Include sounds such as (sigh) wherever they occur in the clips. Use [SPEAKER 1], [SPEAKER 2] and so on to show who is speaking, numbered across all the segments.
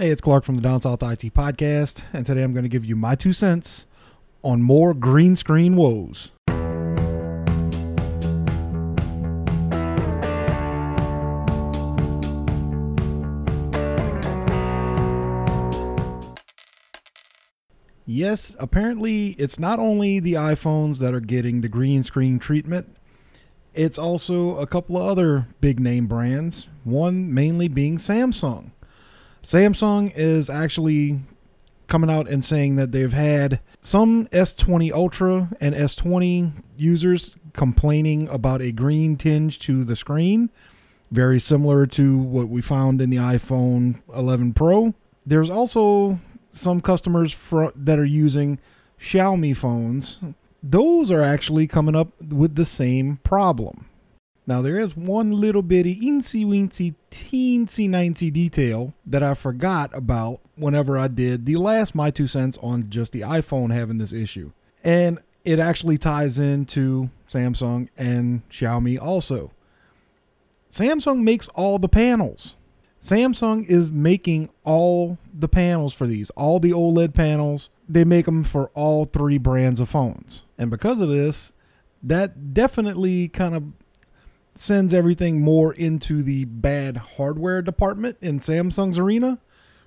[SPEAKER 1] Hey, it's Clark from the Down South IT Podcast, and today I'm going to give you my two cents on more green screen woes. Yes, apparently it's not only the iPhones that are getting the green screen treatment, it's also a couple of other big name brands, one mainly being Samsung. Samsung is actually coming out and saying that they've had some S20 Ultra and S20 users complaining about a green tinge to the screen, very similar to what we found in the iPhone 11 Pro. There's also some customers fr- that are using Xiaomi phones. Those are actually coming up with the same problem. Now, there is one little bitty eensy weensy teensy ninety detail that I forgot about whenever I did the last My Two Cents on just the iPhone having this issue. And it actually ties into Samsung and Xiaomi also. Samsung makes all the panels. Samsung is making all the panels for these, all the OLED panels. They make them for all three brands of phones. And because of this, that definitely kind of sends everything more into the bad hardware department in Samsung's arena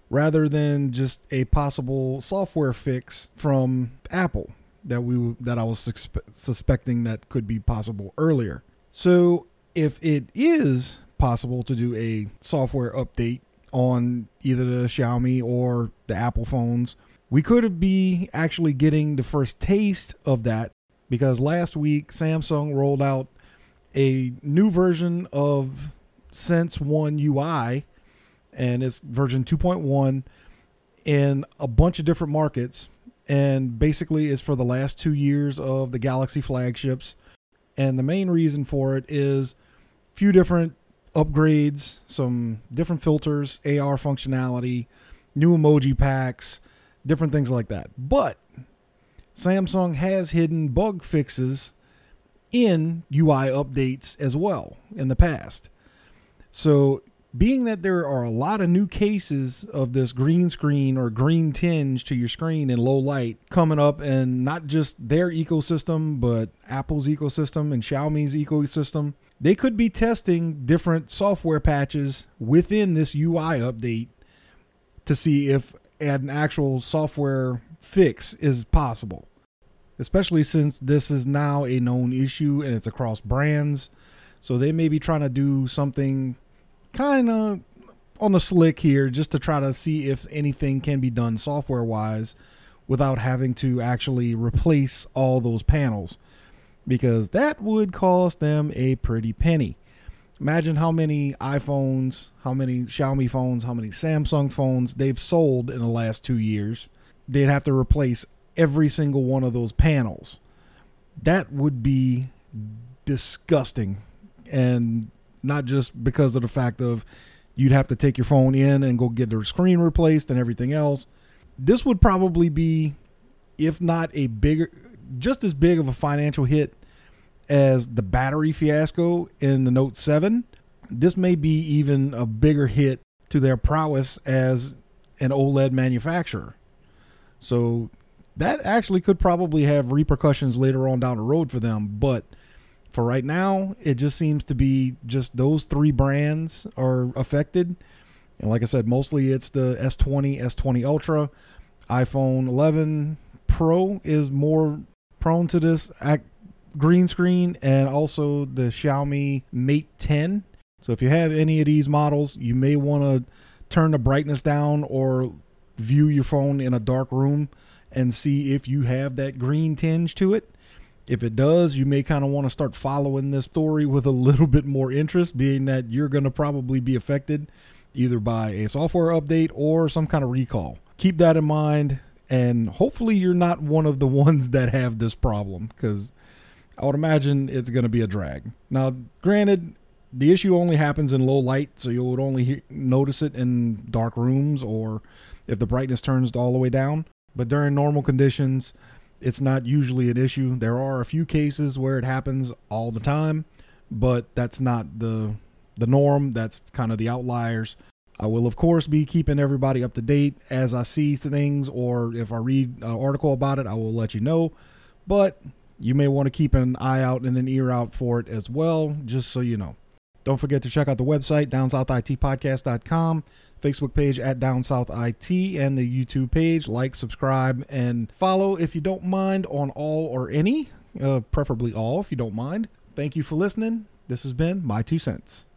[SPEAKER 1] rather than just a possible software fix from Apple that we that I was suspe- suspecting that could be possible earlier. So if it is possible to do a software update on either the Xiaomi or the Apple phones, we could be actually getting the first taste of that because last week Samsung rolled out a new version of Sense One UI, and it's version 2.1 in a bunch of different markets. And basically, it's for the last two years of the Galaxy flagships. And the main reason for it is a few different upgrades, some different filters, AR functionality, new emoji packs, different things like that. But Samsung has hidden bug fixes in UI updates as well in the past. So, being that there are a lot of new cases of this green screen or green tinge to your screen in low light coming up, and not just their ecosystem, but Apple's ecosystem and Xiaomi's ecosystem, they could be testing different software patches within this UI update to see if an actual software fix is possible especially since this is now a known issue and it's across brands. So they may be trying to do something kind of on the slick here just to try to see if anything can be done software wise without having to actually replace all those panels because that would cost them a pretty penny. Imagine how many iPhones, how many Xiaomi phones, how many Samsung phones they've sold in the last two years. They'd have to replace every single one of those panels. That would be disgusting. And not just because of the fact of you'd have to take your phone in and go get the screen replaced and everything else. This would probably be, if not a bigger, just as big of a financial hit as the battery fiasco in the Note 7. This may be even a bigger hit to their prowess as an OLED manufacturer. So that actually could probably have repercussions later on down the road for them. But for right now, it just seems to be just those three brands are affected. And like I said, mostly it's the S20, S20 Ultra, iPhone 11 Pro is more prone to this green screen, and also the Xiaomi Mate 10. So if you have any of these models, you may want to turn the brightness down or view your phone in a dark room and see if you have that green tinge to it. If it does, you may kind of want to start following this story with a little bit more interest, being that you're going to probably be affected either by a software update or some kind of recall. Keep that in mind, and hopefully, you're not one of the (laughs) ones that have this problem because I would imagine it's going to be a drag. Now, granted, the issue only happens in low light, so you would only notice it in dark rooms or if the brightness turns all the way down. But during normal conditions, it's not usually an issue. There are a few cases where it happens all the time, but that's not the the norm. That's kind of the outliers. I will, of course, be keeping everybody up to date as I see things, or if I read an article about it, I will let you know. But you may want to keep an eye out and an ear out for it as well, just so you know. Don't forget to check out the website, downsouthitpodcast.com, Facebook page at downsouthit, and the YouTube page. Like, subscribe, and follow if you don't mind on all or any, uh, preferably all if you don't mind. Thank you for listening. This has been My Two Cents.